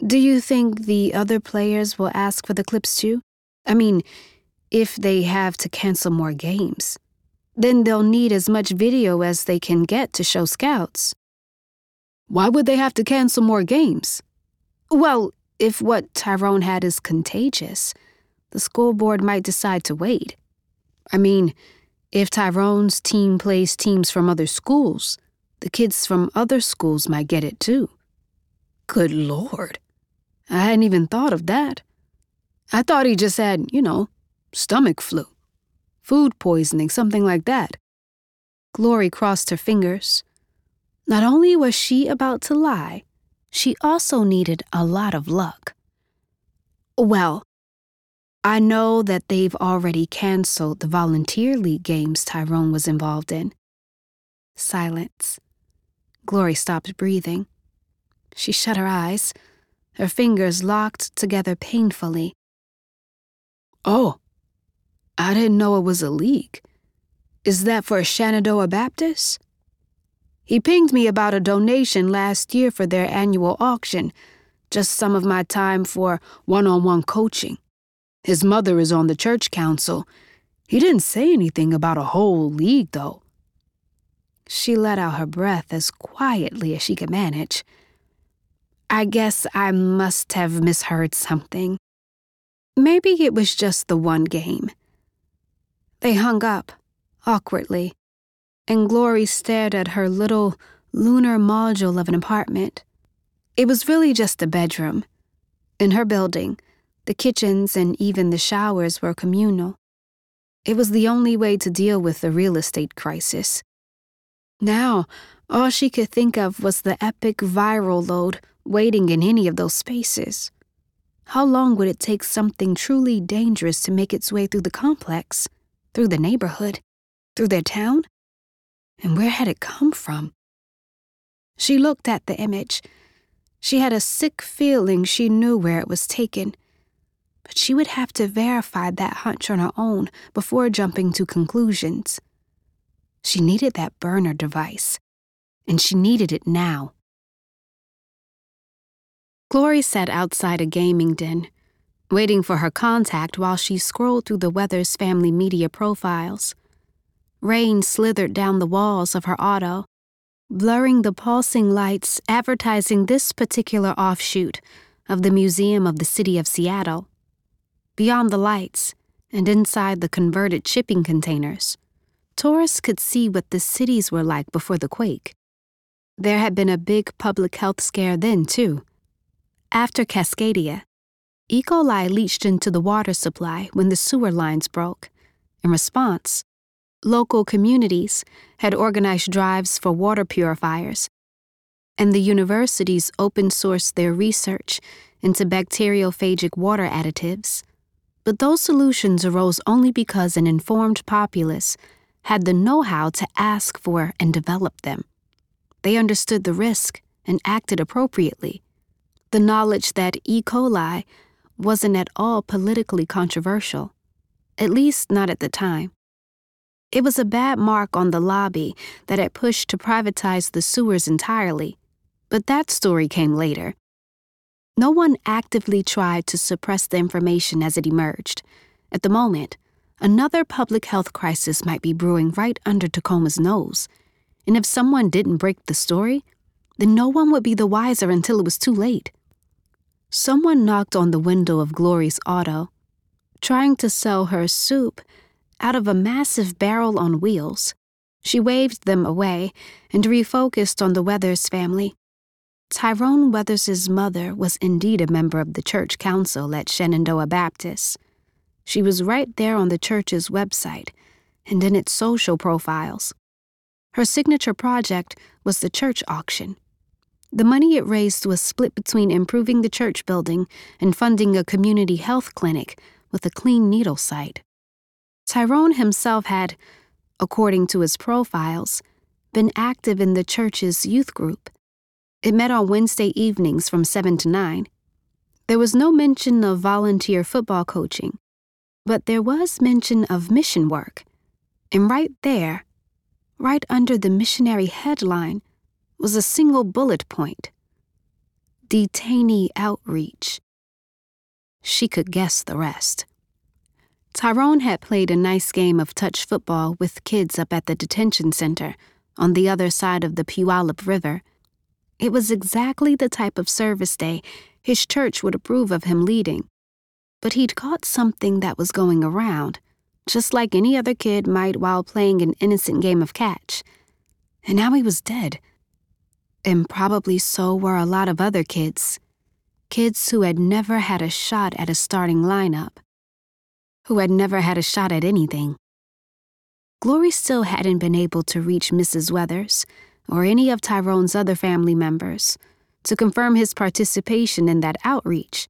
Do you think the other players will ask for the clips too? I mean, if they have to cancel more games. Then they'll need as much video as they can get to show scouts. Why would they have to cancel more games? Well, if what Tyrone had is contagious, the school board might decide to wait. I mean, if Tyrone's team plays teams from other schools, the kids from other schools might get it too. Good Lord. I hadn't even thought of that. I thought he just had, you know, stomach flu, food poisoning, something like that. Glory crossed her fingers. Not only was she about to lie, she also needed a lot of luck. Well, I know that they've already canceled the volunteer league games Tyrone was involved in. Silence. Glory stopped breathing. She shut her eyes, her fingers locked together painfully. Oh, I didn't know it was a league. Is that for Shenandoah Baptist? He pinged me about a donation last year for their annual auction, just some of my time for one on one coaching. His mother is on the church council. He didn't say anything about a whole league, though. She let out her breath as quietly as she could manage. I guess I must have misheard something. Maybe it was just the one game. They hung up, awkwardly, and Glory stared at her little lunar module of an apartment. It was really just a bedroom. In her building, the kitchens and even the showers were communal. It was the only way to deal with the real estate crisis. Now, all she could think of was the epic viral load waiting in any of those spaces. How long would it take something truly dangerous to make its way through the complex, through the neighborhood, through their town? And where had it come from? She looked at the image. She had a sick feeling she knew where it was taken but she would have to verify that hunch on her own before jumping to conclusions. She needed that burner device, and she needed it now. Glory sat outside a gaming den, waiting for her contact while she scrolled through the Weathers family media profiles. Rain slithered down the walls of her auto, blurring the pulsing lights advertising this particular offshoot of the Museum of the City of Seattle. Beyond the lights, and inside the converted shipping containers, tourists could see what the cities were like before the quake. There had been a big public health scare then, too. After Cascadia, E. coli leached into the water supply when the sewer lines broke. In response, local communities had organized drives for water purifiers, and the universities open sourced their research into bacteriophagic water additives. But those solutions arose only because an informed populace had the know how to ask for and develop them. They understood the risk and acted appropriately. The knowledge that E. coli wasn't at all politically controversial, at least not at the time. It was a bad mark on the lobby that had pushed to privatize the sewers entirely, but that story came later. No one actively tried to suppress the information as it emerged. At the moment, another public health crisis might be brewing right under Tacoma's nose. And if someone didn't break the story, then no one would be the wiser until it was too late. Someone knocked on the window of Glory's auto, trying to sell her soup out of a massive barrel on wheels. She waved them away and refocused on the Weathers family. Tyrone Weathers' mother was indeed a member of the church council at Shenandoah Baptist. She was right there on the church's website and in its social profiles. Her signature project was the church auction. The money it raised was split between improving the church building and funding a community health clinic with a clean needle site. Tyrone himself had, according to his profiles, been active in the church's youth group it met on Wednesday evenings from 7 to 9. There was no mention of volunteer football coaching, but there was mention of mission work. And right there, right under the missionary headline, was a single bullet point detainee outreach. She could guess the rest. Tyrone had played a nice game of touch football with kids up at the detention center on the other side of the Puyallup River. It was exactly the type of service day his church would approve of him leading. But he'd caught something that was going around, just like any other kid might while playing an innocent game of catch. And now he was dead. And probably so were a lot of other kids. Kids who had never had a shot at a starting lineup. Who had never had a shot at anything. Glory still hadn't been able to reach Mrs. Weathers or any of Tyrone's other family members to confirm his participation in that outreach.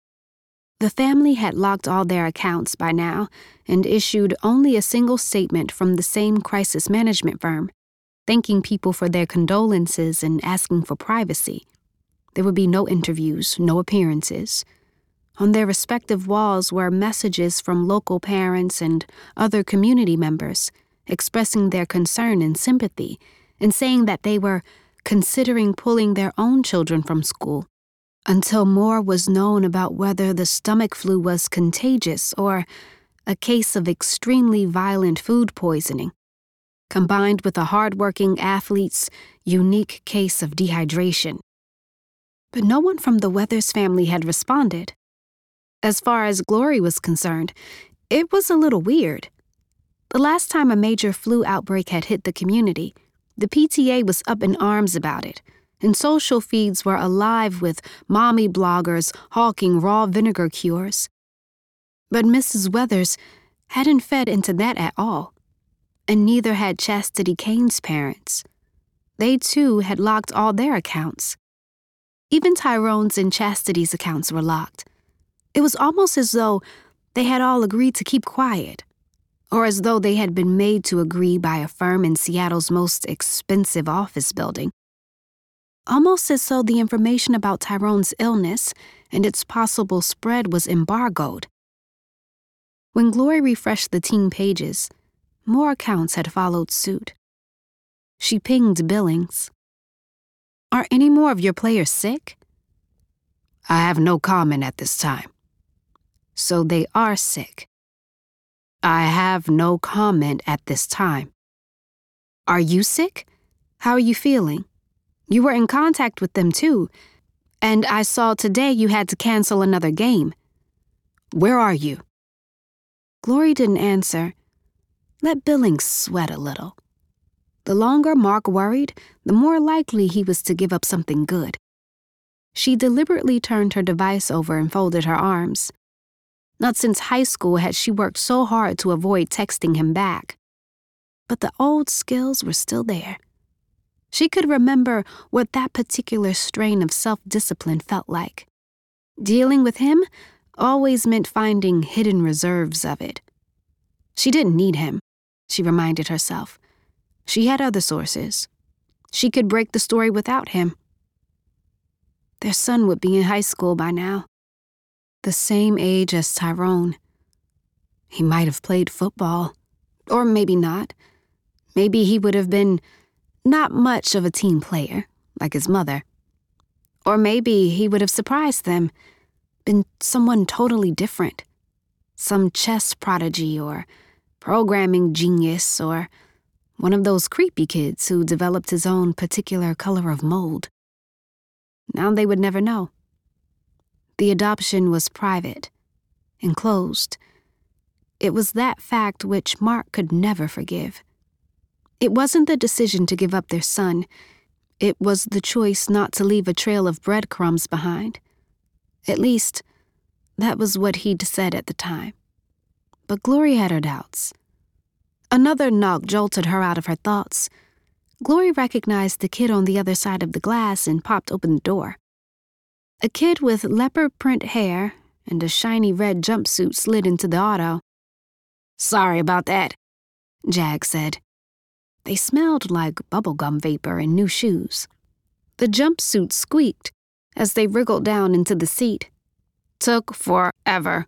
The family had locked all their accounts by now and issued only a single statement from the same crisis management firm, thanking people for their condolences and asking for privacy. There would be no interviews, no appearances. On their respective walls were messages from local parents and other community members expressing their concern and sympathy, and saying that they were considering pulling their own children from school until more was known about whether the stomach flu was contagious or a case of extremely violent food poisoning, combined with a hardworking athlete's unique case of dehydration. But no one from the Weathers family had responded. As far as Glory was concerned, it was a little weird. The last time a major flu outbreak had hit the community, the PTA was up in arms about it, and social feeds were alive with mommy bloggers hawking raw vinegar cures. But Mrs. Weathers hadn't fed into that at all, and neither had Chastity Kane's parents. They too had locked all their accounts. Even Tyrone's and Chastity's accounts were locked. It was almost as though they had all agreed to keep quiet or as though they had been made to agree by a firm in Seattle's most expensive office building. Almost as though the information about Tyrone's illness and its possible spread was embargoed. When Glory refreshed the team pages, more accounts had followed suit. She pinged Billings. Are any more of your players sick? I have no comment at this time. So they are sick. I have no comment at this time. Are you sick? How are you feeling? You were in contact with them too, and I saw today you had to cancel another game. Where are you? Glory didn't answer. Let Billings sweat a little. The longer Mark worried, the more likely he was to give up something good. She deliberately turned her device over and folded her arms. Not since high school had she worked so hard to avoid texting him back. But the old skills were still there. She could remember what that particular strain of self discipline felt like. Dealing with him always meant finding hidden reserves of it. She didn't need him, she reminded herself. She had other sources. She could break the story without him. Their son would be in high school by now the same age as Tyrone. He might have played football, or maybe not. Maybe he would have been not much of a team player, like his mother. Or maybe he would have surprised them, been someone totally different. Some chess prodigy or programming genius or one of those creepy kids who developed his own particular color of mold. Now they would never know. The adoption was private, enclosed. It was that fact which Mark could never forgive. It wasn't the decision to give up their son, it was the choice not to leave a trail of breadcrumbs behind. At least, that was what he'd said at the time. But Glory had her doubts. Another knock jolted her out of her thoughts. Glory recognized the kid on the other side of the glass and popped open the door. A kid with leopard print hair and a shiny red jumpsuit slid into the auto. Sorry about that, Jag said. They smelled like bubblegum vapor and new shoes. The jumpsuit squeaked as they wriggled down into the seat. Took forever.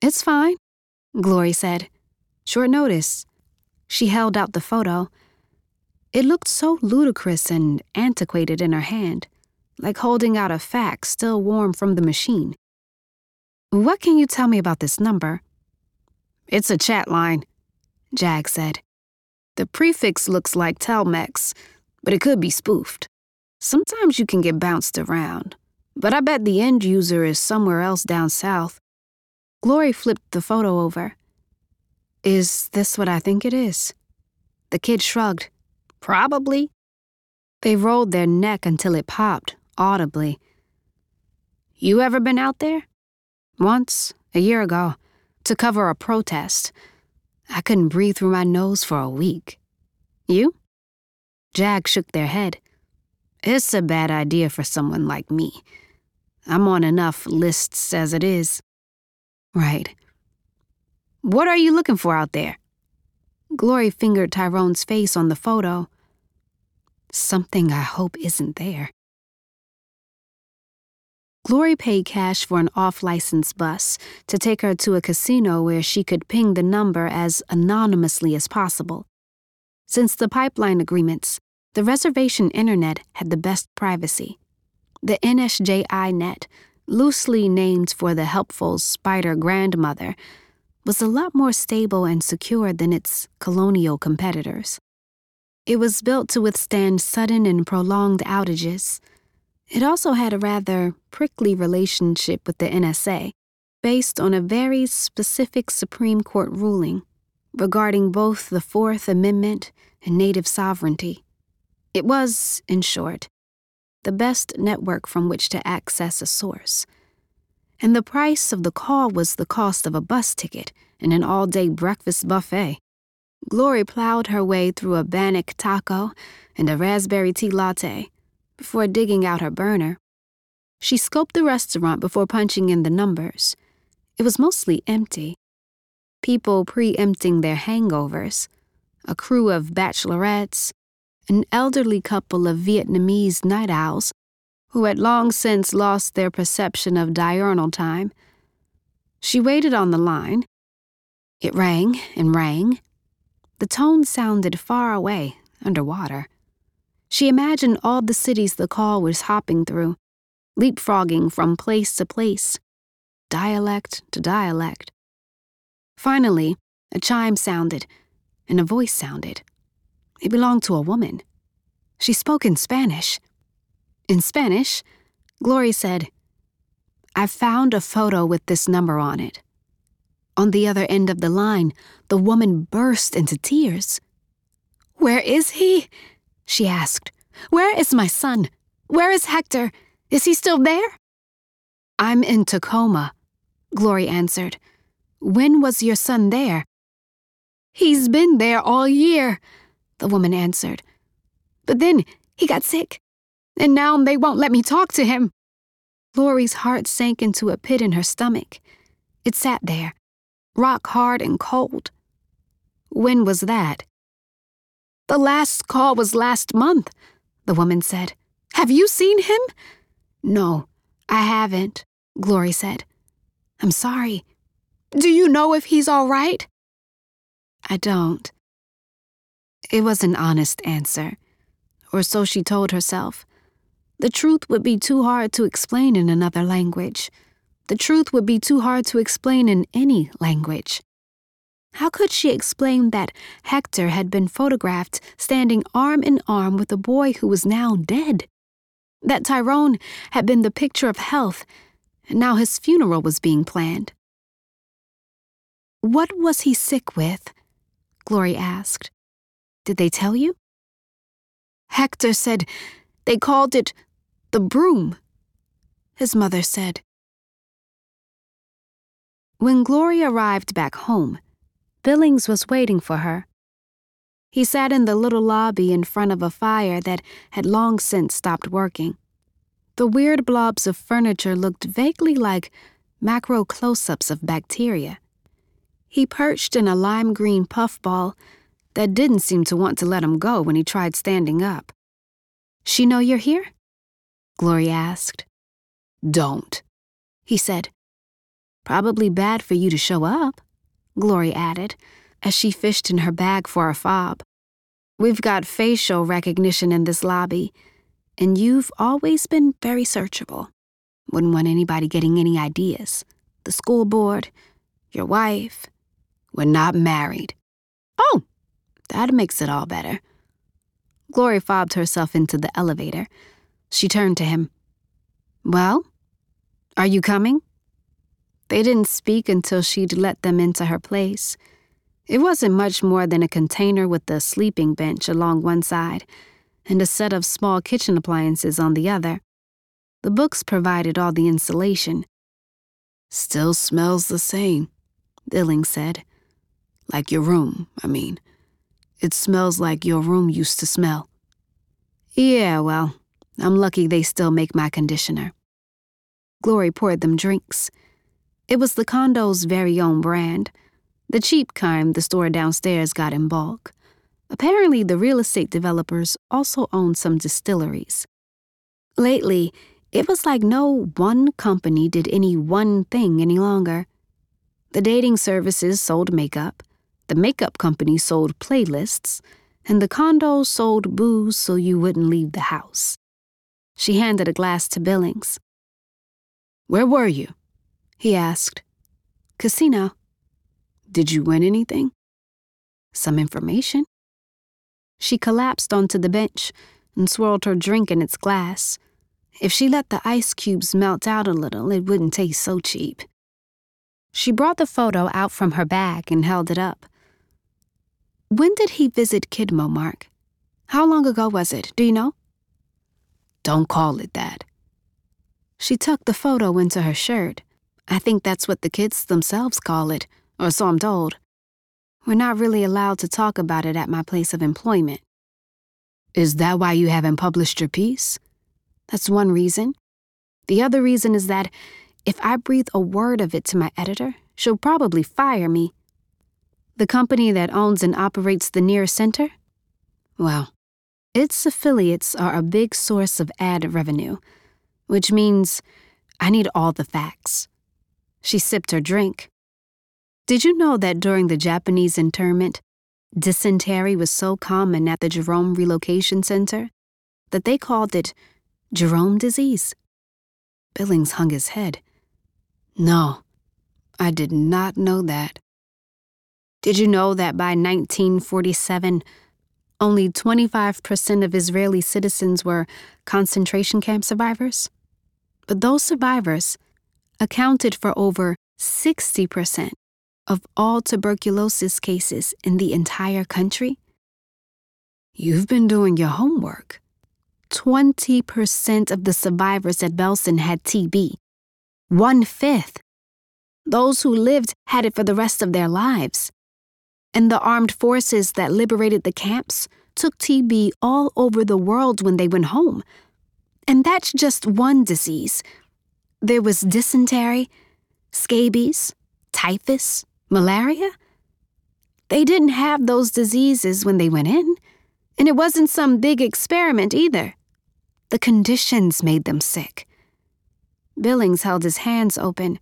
It's fine, Glory said. Short notice. She held out the photo. It looked so ludicrous and antiquated in her hand like holding out a fax still warm from the machine. What can you tell me about this number? It's a chat line, Jag said. The prefix looks like Telmex, but it could be spoofed. Sometimes you can get bounced around, but I bet the end user is somewhere else down south. Glory flipped the photo over. Is this what I think it is? The kid shrugged. Probably. They rolled their neck until it popped, audibly. You ever been out there? Once, a year ago, to cover a protest. I couldn't breathe through my nose for a week. You? Jag shook their head. It's a bad idea for someone like me. I'm on enough lists as it is. Right. What are you looking for out there? Glory fingered Tyrone's face on the photo. Something I hope isn't there. Glory paid cash for an off license bus to take her to a casino where she could ping the number as anonymously as possible. Since the pipeline agreements, the reservation internet had the best privacy. The NSJI net, loosely named for the helpful spider grandmother, was a lot more stable and secure than its colonial competitors. It was built to withstand sudden and prolonged outages. It also had a rather prickly relationship with the NSA, based on a very specific Supreme Court ruling regarding both the Fourth Amendment and native sovereignty. It was, in short, the best network from which to access a source. And the price of the call was the cost of a bus ticket and an all day breakfast buffet. Glory plowed her way through a bannock taco and a raspberry tea latte before digging out her burner. She scoped the restaurant before punching in the numbers. It was mostly empty. People preempting their hangovers, a crew of bachelorettes, an elderly couple of Vietnamese night owls who had long since lost their perception of diurnal time. She waited on the line. It rang and rang the tone sounded far away, underwater. She imagined all the cities the call was hopping through, leapfrogging from place to place, dialect to dialect. Finally, a chime sounded, and a voice sounded. It belonged to a woman. She spoke in Spanish. In Spanish, Glory said, I found a photo with this number on it. On the other end of the line, the woman burst into tears. Where is he? She asked. Where is my son? Where is Hector? Is he still there? I'm in Tacoma, Glory answered. When was your son there? He's been there all year, the woman answered. But then he got sick, and now they won't let me talk to him. Glory's heart sank into a pit in her stomach. It sat there, rock hard and cold. When was that? The last call was last month, the woman said. Have you seen him? No, I haven't, Glory said. I'm sorry. Do you know if he's all right? I don't. It was an honest answer, or so she told herself. The truth would be too hard to explain in another language. The truth would be too hard to explain in any language. How could she explain that Hector had been photographed standing arm in arm with a boy who was now dead? That Tyrone had been the picture of health, and now his funeral was being planned. What was he sick with? Glory asked. Did they tell you? Hector said they called it the broom. His mother said, when Glory arrived back home, Billings was waiting for her. He sat in the little lobby in front of a fire that had long since stopped working. The weird blobs of furniture looked vaguely like macro close ups of bacteria. He perched in a lime green puffball that didn't seem to want to let him go when he tried standing up. She know you're here? Gloria asked. Don't, he said. Probably bad for you to show up, Glory added, as she fished in her bag for a fob. We've got facial recognition in this lobby, and you've always been very searchable. Wouldn't want anybody getting any ideas. The school board, your wife, We're not married. Oh, that makes it all better. Glory fobbed herself into the elevator. She turned to him. Well, are you coming? They didn't speak until she'd let them into her place. It wasn't much more than a container with a sleeping bench along one side and a set of small kitchen appliances on the other. The books provided all the insulation. Still smells the same, Billings said. Like your room, I mean. It smells like your room used to smell. Yeah, well, I'm lucky they still make my conditioner. Glory poured them drinks. It was the condo's very own brand, the cheap kind the store downstairs got in bulk. Apparently, the real estate developers also owned some distilleries. Lately, it was like no one company did any one thing any longer. The dating services sold makeup, the makeup company sold playlists, and the condo sold booze so you wouldn't leave the house. She handed a glass to Billings. Where were you? He asked. Casino. Did you win anything? Some information. She collapsed onto the bench and swirled her drink in its glass. If she let the ice cubes melt out a little, it wouldn't taste so cheap. She brought the photo out from her bag and held it up. When did he visit Kidmo, Mark? How long ago was it? Do you know? Don't call it that. She tucked the photo into her shirt. I think that's what the kids themselves call it, or so I'm told. We're not really allowed to talk about it at my place of employment. Is that why you haven't published your piece? That's one reason. The other reason is that if I breathe a word of it to my editor, she'll probably fire me the company that owns and operates the Near Center? Well, its affiliates are a big source of ad revenue, which means I need all the facts. She sipped her drink. Did you know that during the Japanese internment, dysentery was so common at the Jerome Relocation Center that they called it Jerome disease? Billings hung his head. No, I did not know that. Did you know that by 1947, only 25% of Israeli citizens were concentration camp survivors? But those survivors accounted for over 60% of all tuberculosis cases in the entire country? You've been doing your homework. 20% of the survivors at Belsen had TB. One fifth. Those who lived had it for the rest of their lives and the armed forces that liberated the camps took TB all over the world when they went home. And that's just one disease. There was dysentery, scabies, typhus, malaria. They didn't have those diseases when they went in, and it wasn't some big experiment either. The conditions made them sick. Billings held his hands open.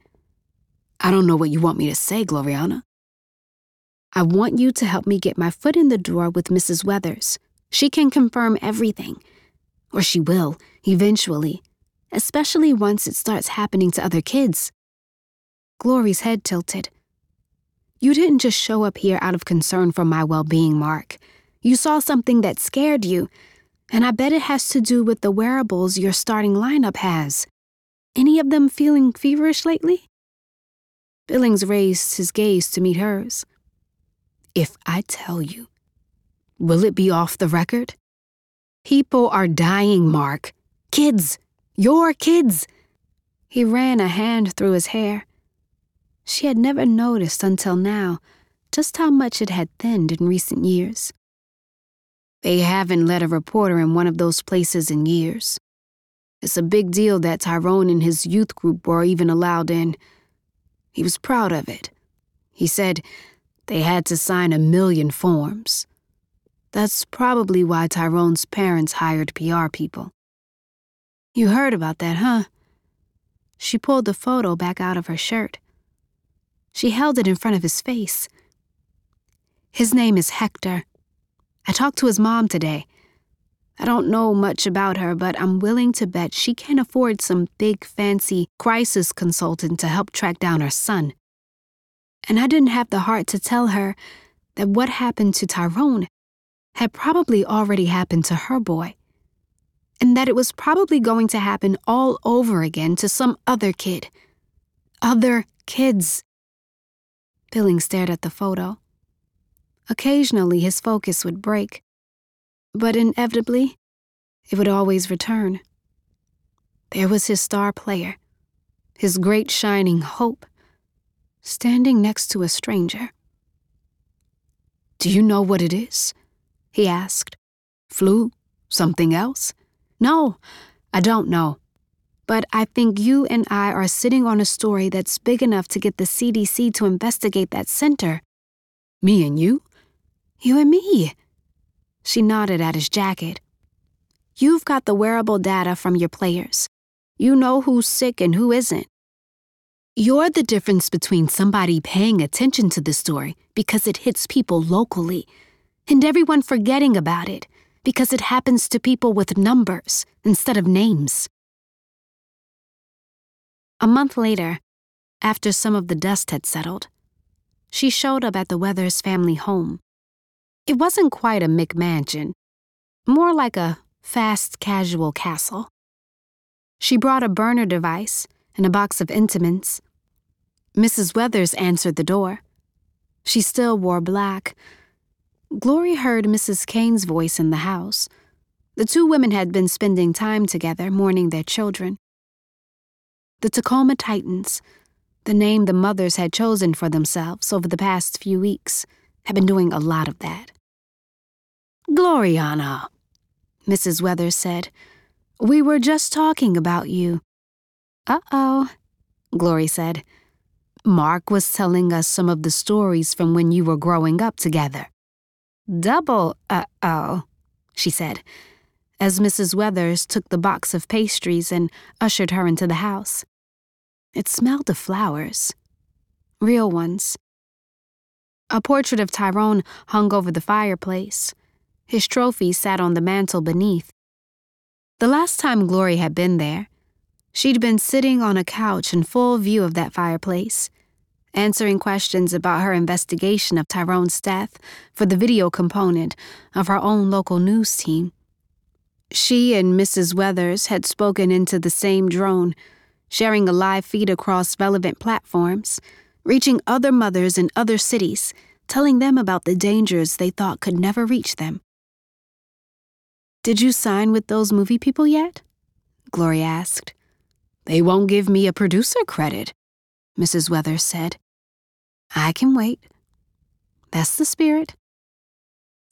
I don't know what you want me to say, Gloriana. I want you to help me get my foot in the door with Mrs. Weathers. She can confirm everything. Or she will, eventually, especially once it starts happening to other kids. Glory's head tilted. You didn't just show up here out of concern for my well being, Mark. You saw something that scared you, and I bet it has to do with the wearables your starting lineup has. Any of them feeling feverish lately? Billings raised his gaze to meet hers. If I tell you, will it be off the record? People are dying, Mark. Kids. Your kids. He ran a hand through his hair. She had never noticed until now just how much it had thinned in recent years. They haven't let a reporter in one of those places in years. It's a big deal that Tyrone and his youth group were even allowed in. He was proud of it. He said they had to sign a million forms. That's probably why Tyrone's parents hired PR people. You heard about that, huh? She pulled the photo back out of her shirt. She held it in front of his face. His name is Hector. I talked to his mom today. I don't know much about her, but I'm willing to bet she can afford some big, fancy crisis consultant to help track down her son. And I didn't have the heart to tell her that what happened to Tyrone had probably already happened to her boy. And that it was probably going to happen all over again to some other kid. Other kids. Billings stared at the photo. Occasionally, his focus would break, but inevitably, it would always return. There was his star player, his great shining hope, standing next to a stranger. Do you know what it is? He asked. Flu? Something else? No, I don't know. But I think you and I are sitting on a story that's big enough to get the CDC to investigate that center. Me and you? You and me. She nodded at his jacket. You've got the wearable data from your players. You know who's sick and who isn't. You're the difference between somebody paying attention to the story because it hits people locally, and everyone forgetting about it because it happens to people with numbers instead of names. A month later, after some of the dust had settled, she showed up at the Weathers family home. It wasn't quite a McMansion, more like a fast casual castle. She brought a burner device and a box of Timbits. Mrs. Weathers answered the door. She still wore black. Glory heard Mrs. Kane's voice in the house. The two women had been spending time together, mourning their children. The Tacoma Titans, the name the mothers had chosen for themselves over the past few weeks, had been doing a lot of that. Gloriana, Mrs. Weathers said, we were just talking about you. Uh oh, Glory said. Mark was telling us some of the stories from when you were growing up together. Double uh oh, she said, as Mrs. Weathers took the box of pastries and ushered her into the house. It smelled of flowers. Real ones. A portrait of Tyrone hung over the fireplace. His trophy sat on the mantel beneath. The last time Glory had been there, she'd been sitting on a couch in full view of that fireplace, answering questions about her investigation of Tyrone's death for the video component of her own local news team. She and Mrs. Weathers had spoken into the same drone, sharing a live feed across relevant platforms, reaching other mothers in other cities, telling them about the dangers they thought could never reach them. Did you sign with those movie people yet? Gloria asked. They won't give me a producer credit, Mrs. Weathers said. I can wait. That's the spirit.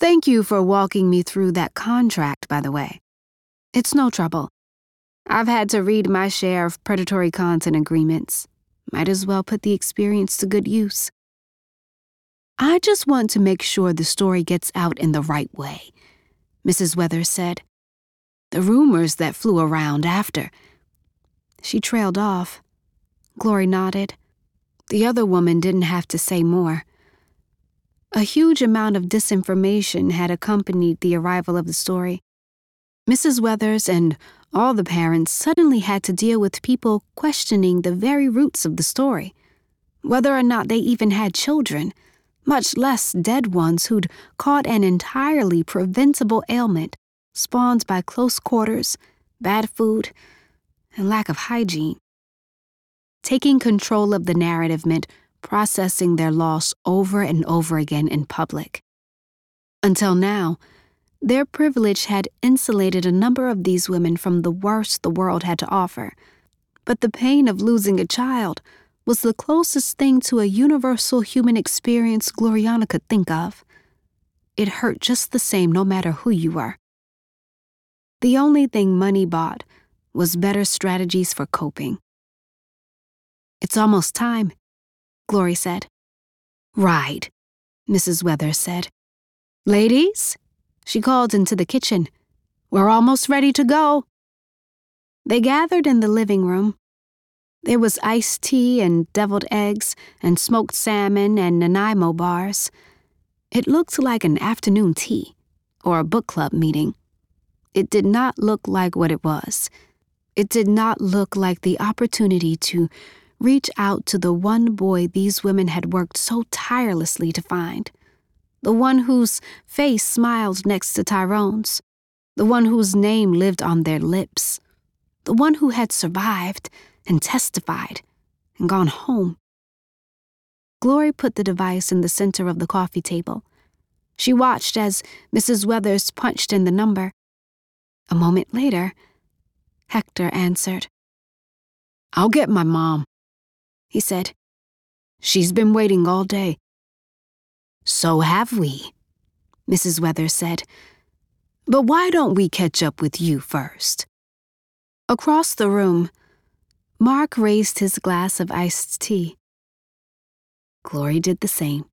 Thank you for walking me through that contract, by the way. It's no trouble. I've had to read my share of predatory content agreements. Might as well put the experience to good use. I just want to make sure the story gets out in the right way Mrs. Weathers said. The rumors that flew around after. She trailed off. Glory nodded. The other woman didn't have to say more. A huge amount of disinformation had accompanied the arrival of the story. Mrs. Weathers and all the parents suddenly had to deal with people questioning the very roots of the story, whether or not they even had children much less dead ones who'd caught an entirely preventable ailment spawned by close quarters, bad food, and lack of hygiene. Taking control of the narrative meant processing their loss over and over again in public. Until now, their privilege had insulated a number of these women from the worst the world had to offer. But the pain of losing a child was the closest thing to a universal human experience Gloriana could think of. It hurt just the same no matter who you were. The only thing money bought was better strategies for coping. It's almost time, Glory said. Right, Mrs. Weathers said. Ladies, she called into the kitchen. We're almost ready to go. They gathered in the living room, there was iced tea and deviled eggs and smoked salmon and Nanaimo bars. It looked like an afternoon tea or a book club meeting. It did not look like what it was. It did not look like the opportunity to reach out to the one boy these women had worked so tirelessly to find. The one whose face smiled next to Tyrone's. The one whose name lived on their lips. The one who had survived and testified and gone home. Glory put the device in the center of the coffee table. She watched as Mrs. Weathers punched in the number. A moment later, Hector answered. I'll get my mom, he said. She's been waiting all day. So have we, Mrs. Weathers said. But why don't we catch up with you first? Across the room, Mark raised his glass of iced tea. Glory did the same.